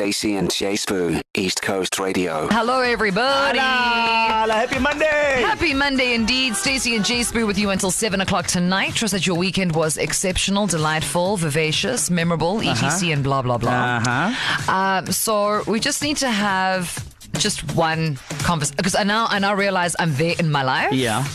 Stacey and J Sbu, East Coast Radio. Hello, everybody. Hola, happy Monday. Happy Monday indeed. Stacey and J Sbu with you until 7 o'clock tonight. Trust that your weekend was exceptional, delightful, vivacious, memorable, etc. and blah, blah, blah. Uh-huh. Um, so we just need to have just one conversation because I now I now realize I'm there in my life Yeah.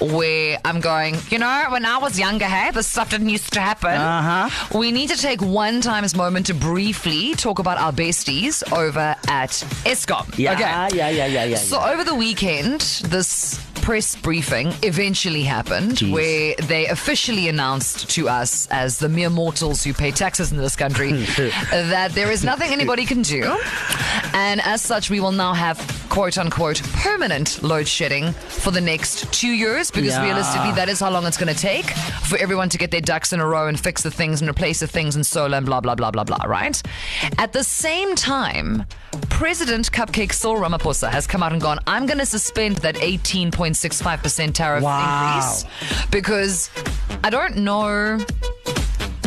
Where I'm going. You know, when I was younger, hey, this stuff didn't used to happen. Uh-huh. We need to take one time's moment to briefly talk about our besties over at Eskom. Yeah, Okay. yeah, yeah, yeah, yeah. So over the weekend, this press briefing eventually happened Jeez. where they officially announced to us as the mere mortals who pay taxes in this country that there is nothing anybody can do. And as such, we will now have quote unquote permanent load shedding for the next two years because Yeah. realistically, that is how long it's going to take for everyone to get their ducks in a row and fix the things and replace the things and solar and blah, blah, blah, blah, blah, right? At the same time, President Cupcake Cyril Ramaphosa has come out and gone, I'm going to suspend that 18.65% tariff Wow. increase because I don't know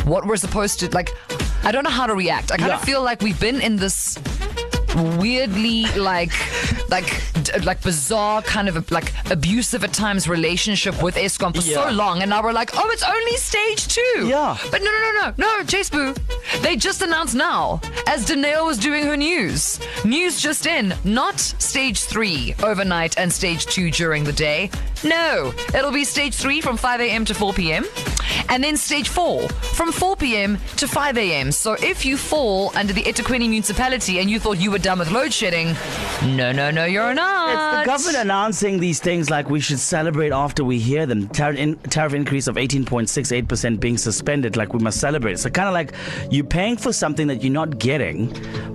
what we're supposed to, like, I don't know how to react. I kind Yeah. of feel like we've been in this weirdly like like like bizarre kind of like abusive at times relationship with Eskom for so long and now we're like oh it's only stage two. Yeah. but no no no no no J Sbu. They just announced now as Danae was doing her news. News just in not stage three overnight and stage two during the day. No it'll be stage three from 5 a.m to 4 p.m and then stage four from 4 p.m. to 5 a.m. So if you fall under the eThekwini municipality and you thought you were done with load shedding, no, no, no, you're not. It's the government announcing these things like we should celebrate after we hear them. Tariff, in, tariff increase of 18.68% being suspended, like we must celebrate. So kind of like you're paying for something that you're not getting,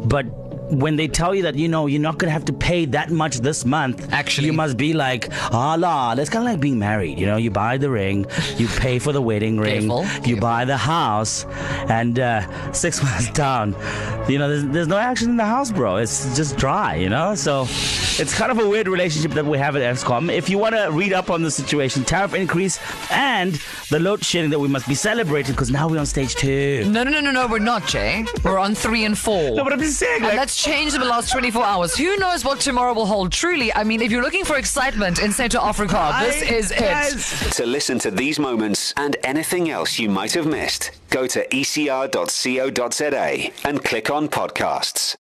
but when they tell you that you know you're not going to have to pay that much this month Actually. you must be like ah la that's kind of like being married you know you buy the ring you pay for the wedding ring you buy the house and uh, six months down you know there's, there's no action in the house bro it's just dry you know so it's kind of a weird relationship that we have at Eskom. If you want to read up on the situation, tariff increase and the load shedding that we must be celebrating because now we're on stage two. No, no, no, no, no, we're not, Jay. We're on three and four. No, but I'm just saying, and like, that's changed in the last 24 hours. Who knows what tomorrow will hold? Truly, I mean, if you're looking for excitement in Central Africa, this I- is it. To listen to these moments and anything else you might have missed, go to ecr.co.za and click on podcasts.